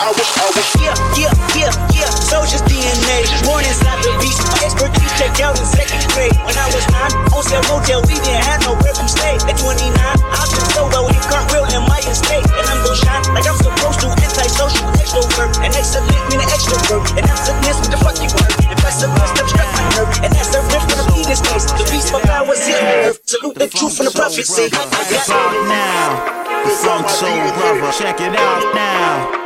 always, always. Yeah, yeah, yeah, yeah. Soldier's DNA. Born inside the beast. My expertise checked out in second grade. When I was nine, on sale Motel, we didn't have nowhere to stay. At 29, I've been solo in Cartwheel in my estate. And I'm gonna shine like I'm supposed to. Antisocial, extrovert. And excellent, an extrovert. And I'm sickness with the fuck you word. If I said my steps, strike my nerve. And that's the rift for the penis eating. The beast for flowers hitting earth. Salute the truth and the prophecy. I got it now. The Funk Soul Brother. Check it out now.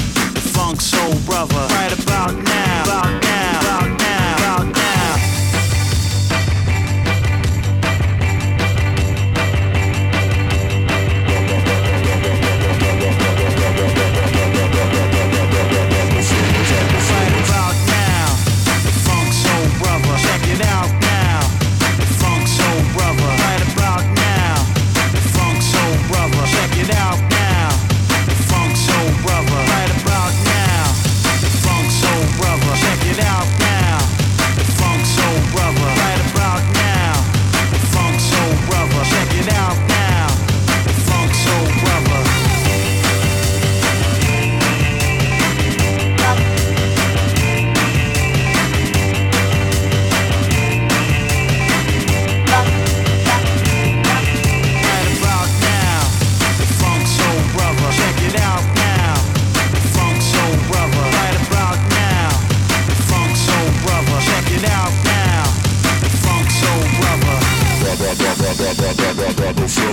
funk soul brother. Right about now. About now.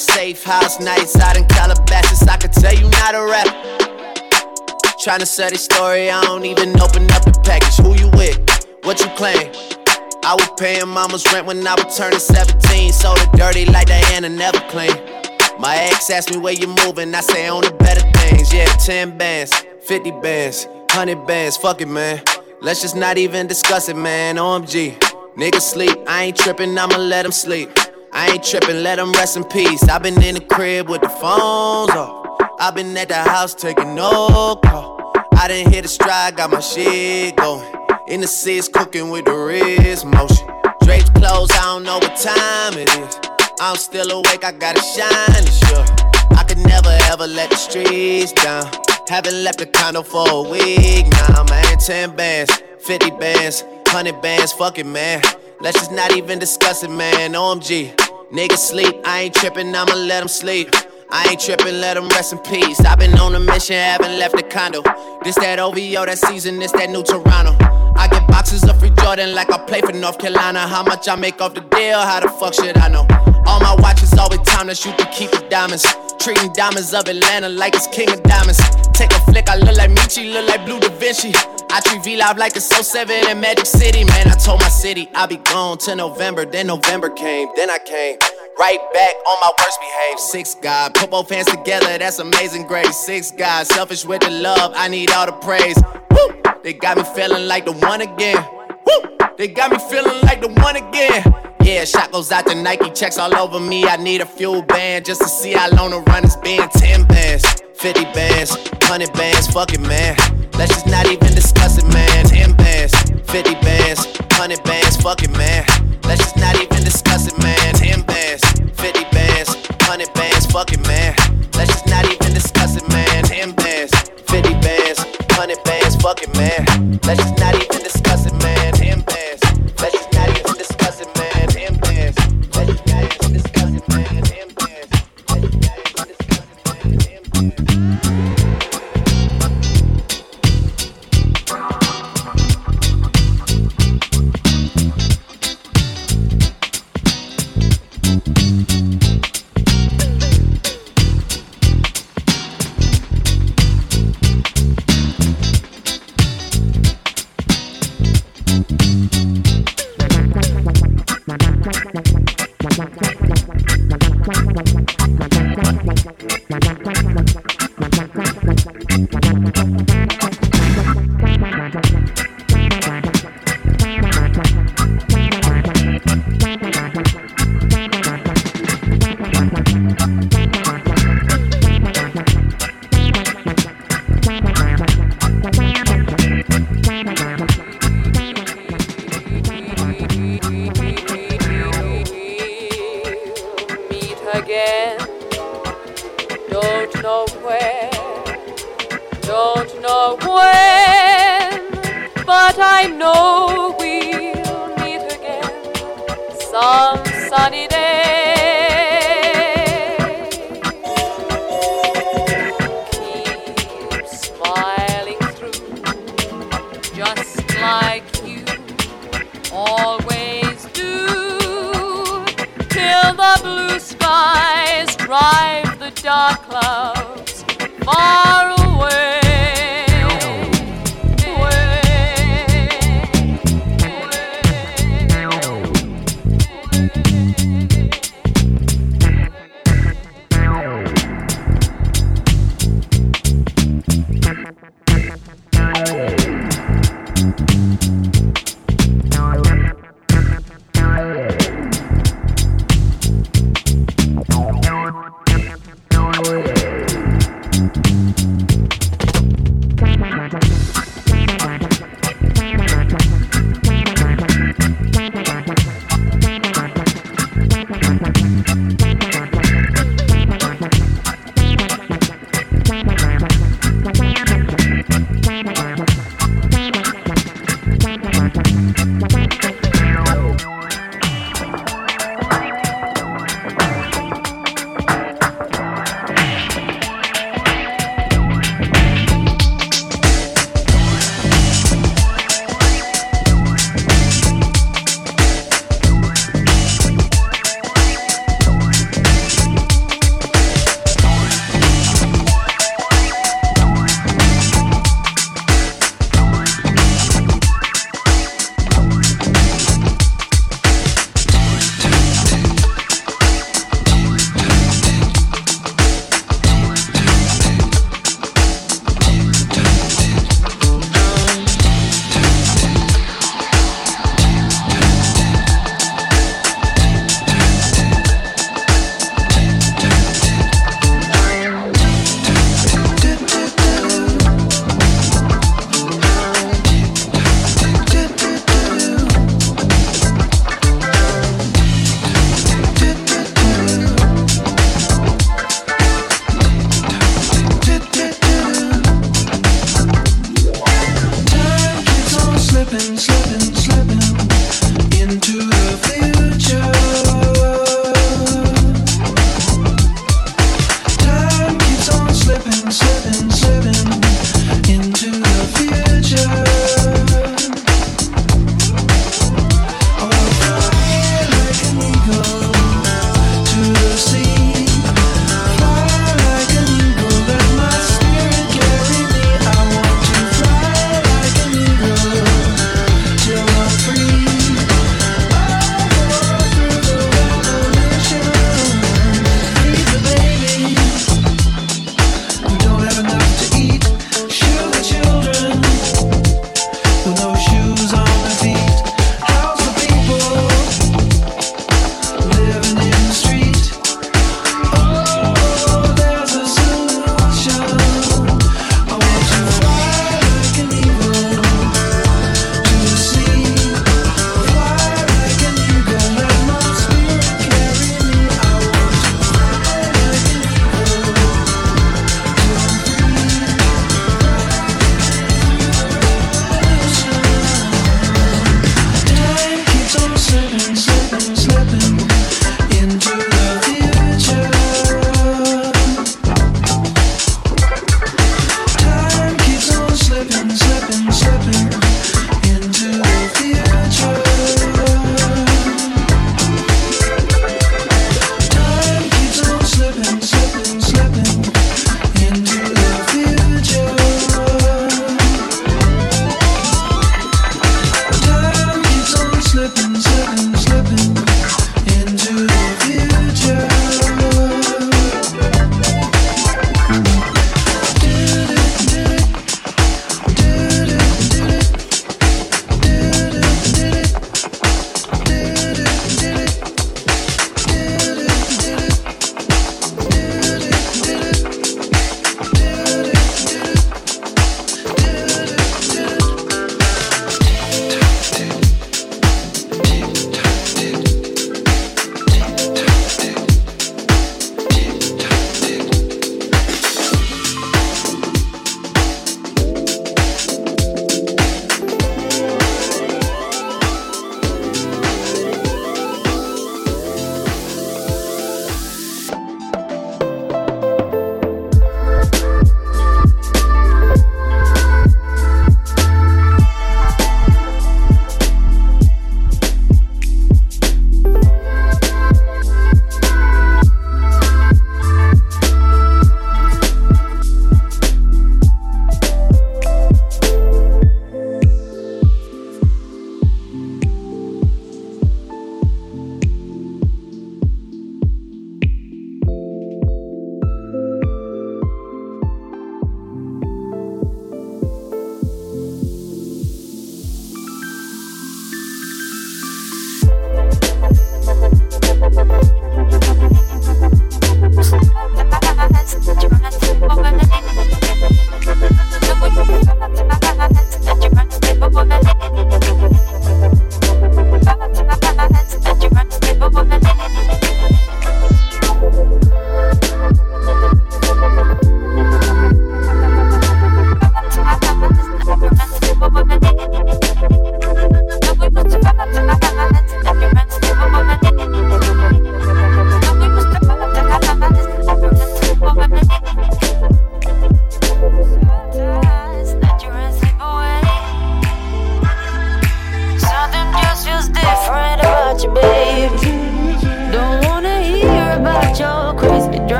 safe house nights out in Calabasas. I can tell you not a rap. Trying to sell this story, I don't even open up the package. Who you with? What you claim? I was paying mama's rent when I was turning 17. Sold it dirty like Diana, never clean. My ex asked me where you moving, I say on the better Yeah, 10 bands, 50 bands, 100 bands, fuck it, man. Let's just not even discuss it, man. OMG. Niggas sleep, I ain't tripping, I'ma let them sleep. I ain't trippin', let them rest in peace. i been in the crib with the phones off. i been at the house taking no call. I didn't hit a stride, got my shit going. In the seats, cooking with the wrist motion. Drapes closed, I don't know what time it is. I'm still awake, I gotta shine sure. Never ever let the streets down. Haven't left the condo for a week now, man. 10 bands, 50 bands, 100 bands, fuck it, man. Let's just not even discuss it, man. OMG. Niggas sleep, I ain't trippin', I'ma let them sleep. I ain't trippin', let them rest in peace. I've been on a mission, haven't left the condo. This that OVO, that season, this that new Toronto. I get boxes of free Jordan like I play for North Carolina. How much I make off the deal, how the fuck should I know? All my watches always timeless, you can keep the diamonds. Treating diamonds of Atlanta like it's king of diamonds. Take a flick, I look like Michi, look like Blue Da Vinci. I treat V Live like it's so 7 in Magic City. Man, I told my city I'll be gone till November. Then November came, then I came. Right back on my worst behave. Six God, put both hands together, that's amazing grace. Six God, selfish with the love, I need all the praise. Woo! They got me feeling like the one again. Woo! They got me feeling like the one again. Yeah, shot goes out to Nike, checks all over me. I need a FuelBand just to see how long the run has been. 10 bands, 50 bands, 100 bands, fuck it, man. Let's just not even discuss it, man. 10 bands, 50 bands, 100 bands, fuck it, man. Let's just not even discuss it, man. 10 bands, 50 bands, 100 bands, fuck it, man. Let's just not even discuss it, man. 10 bands, 50 bands, 100 bands, fuck it, man.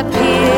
appear.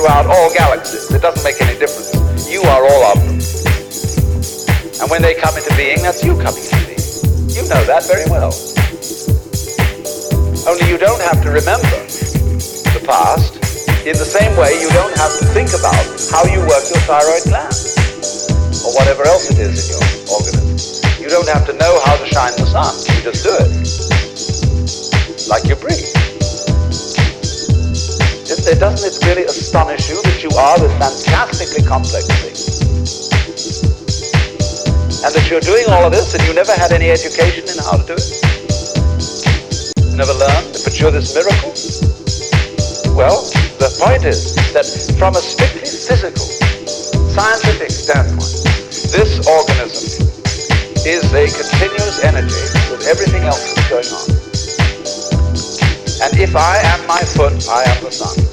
Throughout all galaxies, it doesn't make any difference. You are all of them. And when they come into being, that's you coming into being. You know that very well. Only you don't have to remember the past in the same way you don't have to think about how you work your thyroid gland or whatever else it is in your organism. You don't have to know how to shine the sun. You just do it. Like you breathe. It, doesn't it really astonish you that you are this fantastically complex thing? And that you're doing all of this and you never had any education in how to do it? Never learned? But you're this miracle? Well, the point is that from a strictly physical, scientific standpoint, this organism is a continuous energy with everything else that's going on. And if I am my foot, I am the sun.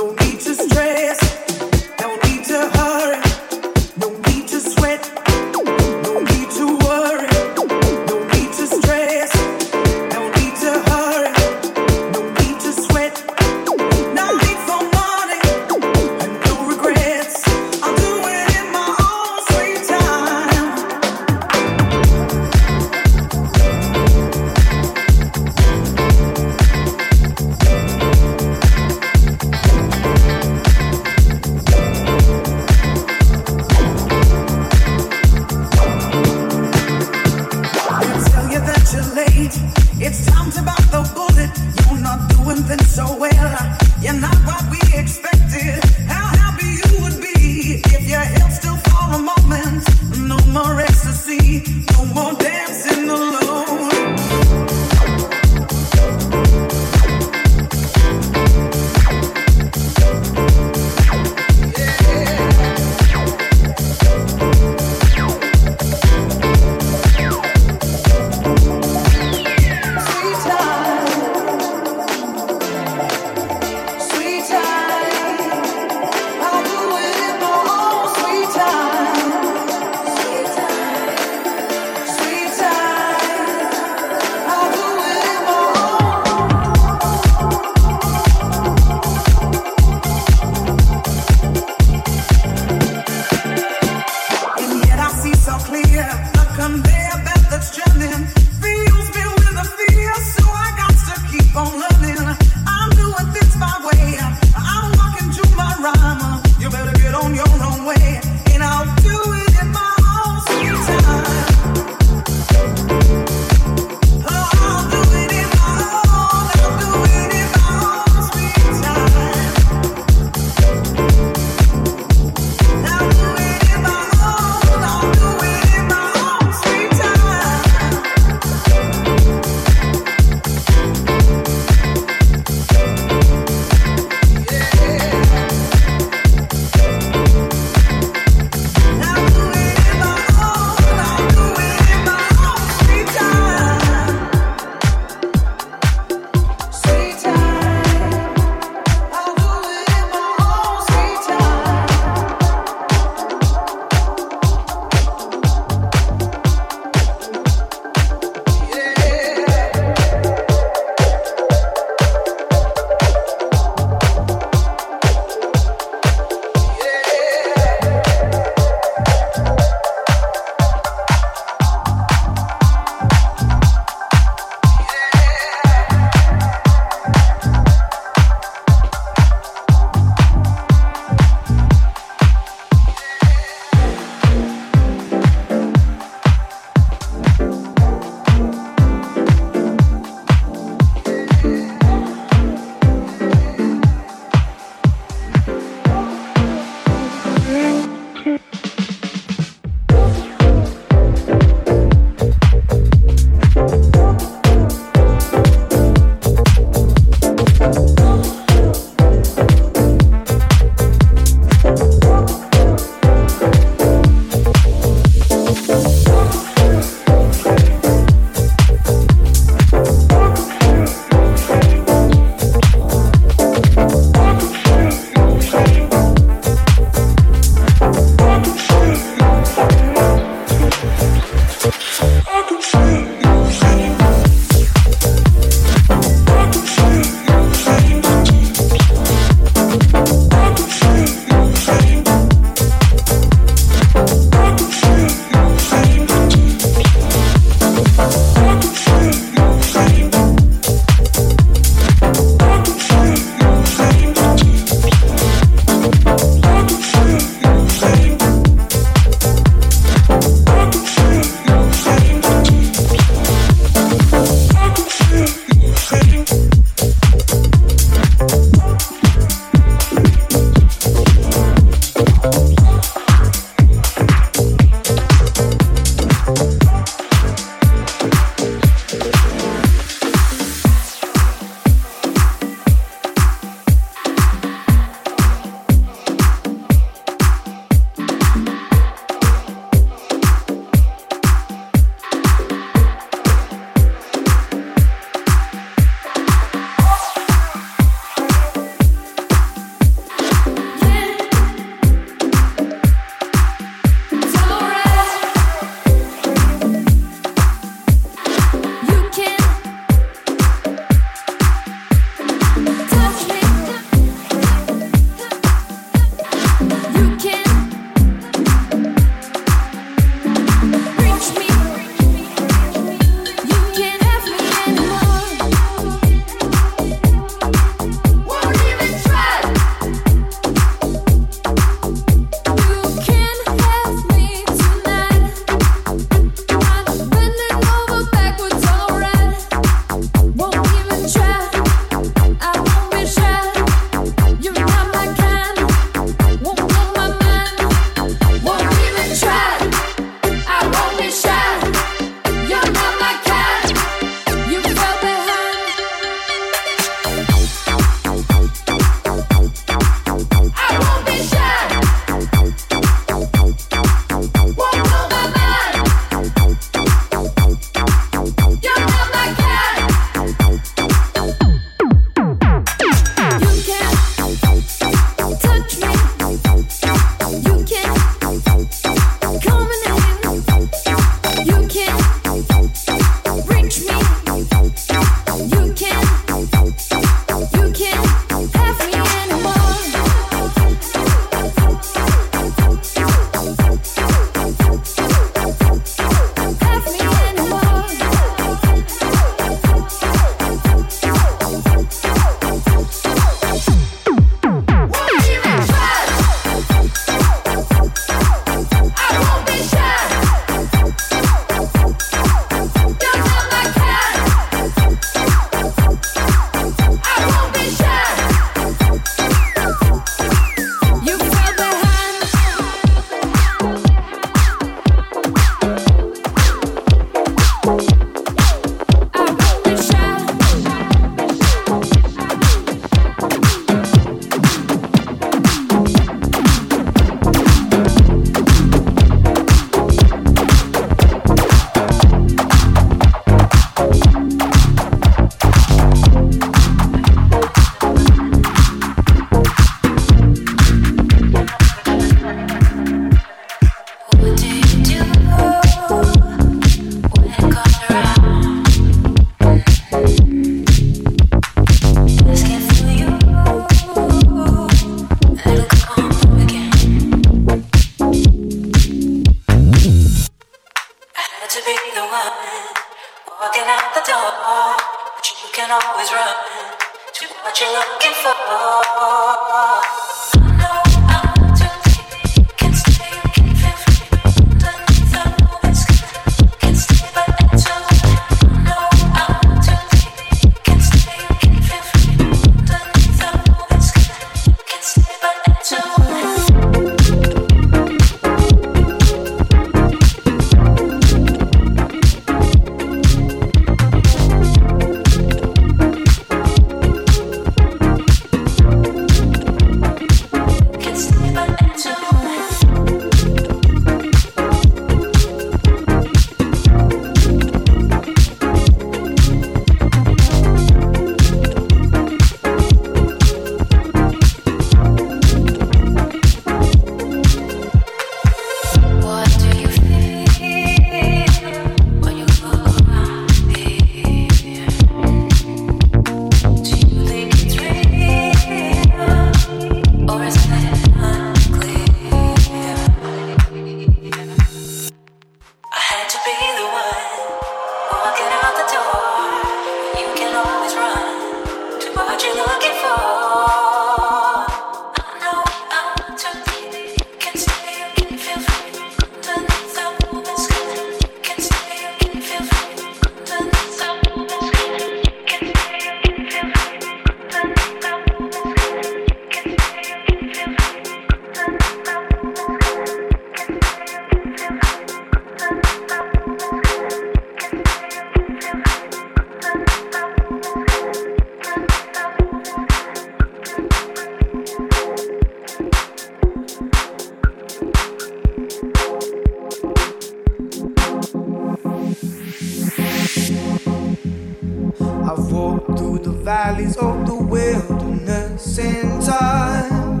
I've walked through the valleys of the wilderness in time,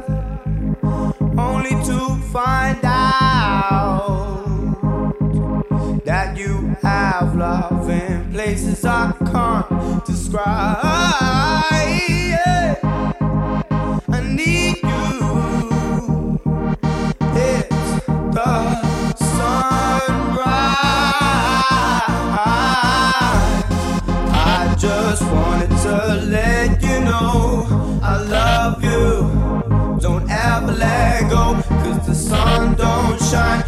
only to find out that you have love in places I can't describe. Yeah. I need you. sunshine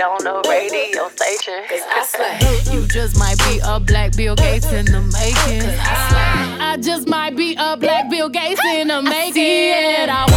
it on the radio station. you just might be a black Bill Gates in the making. I, I just might be a black Bill Gates in the making. I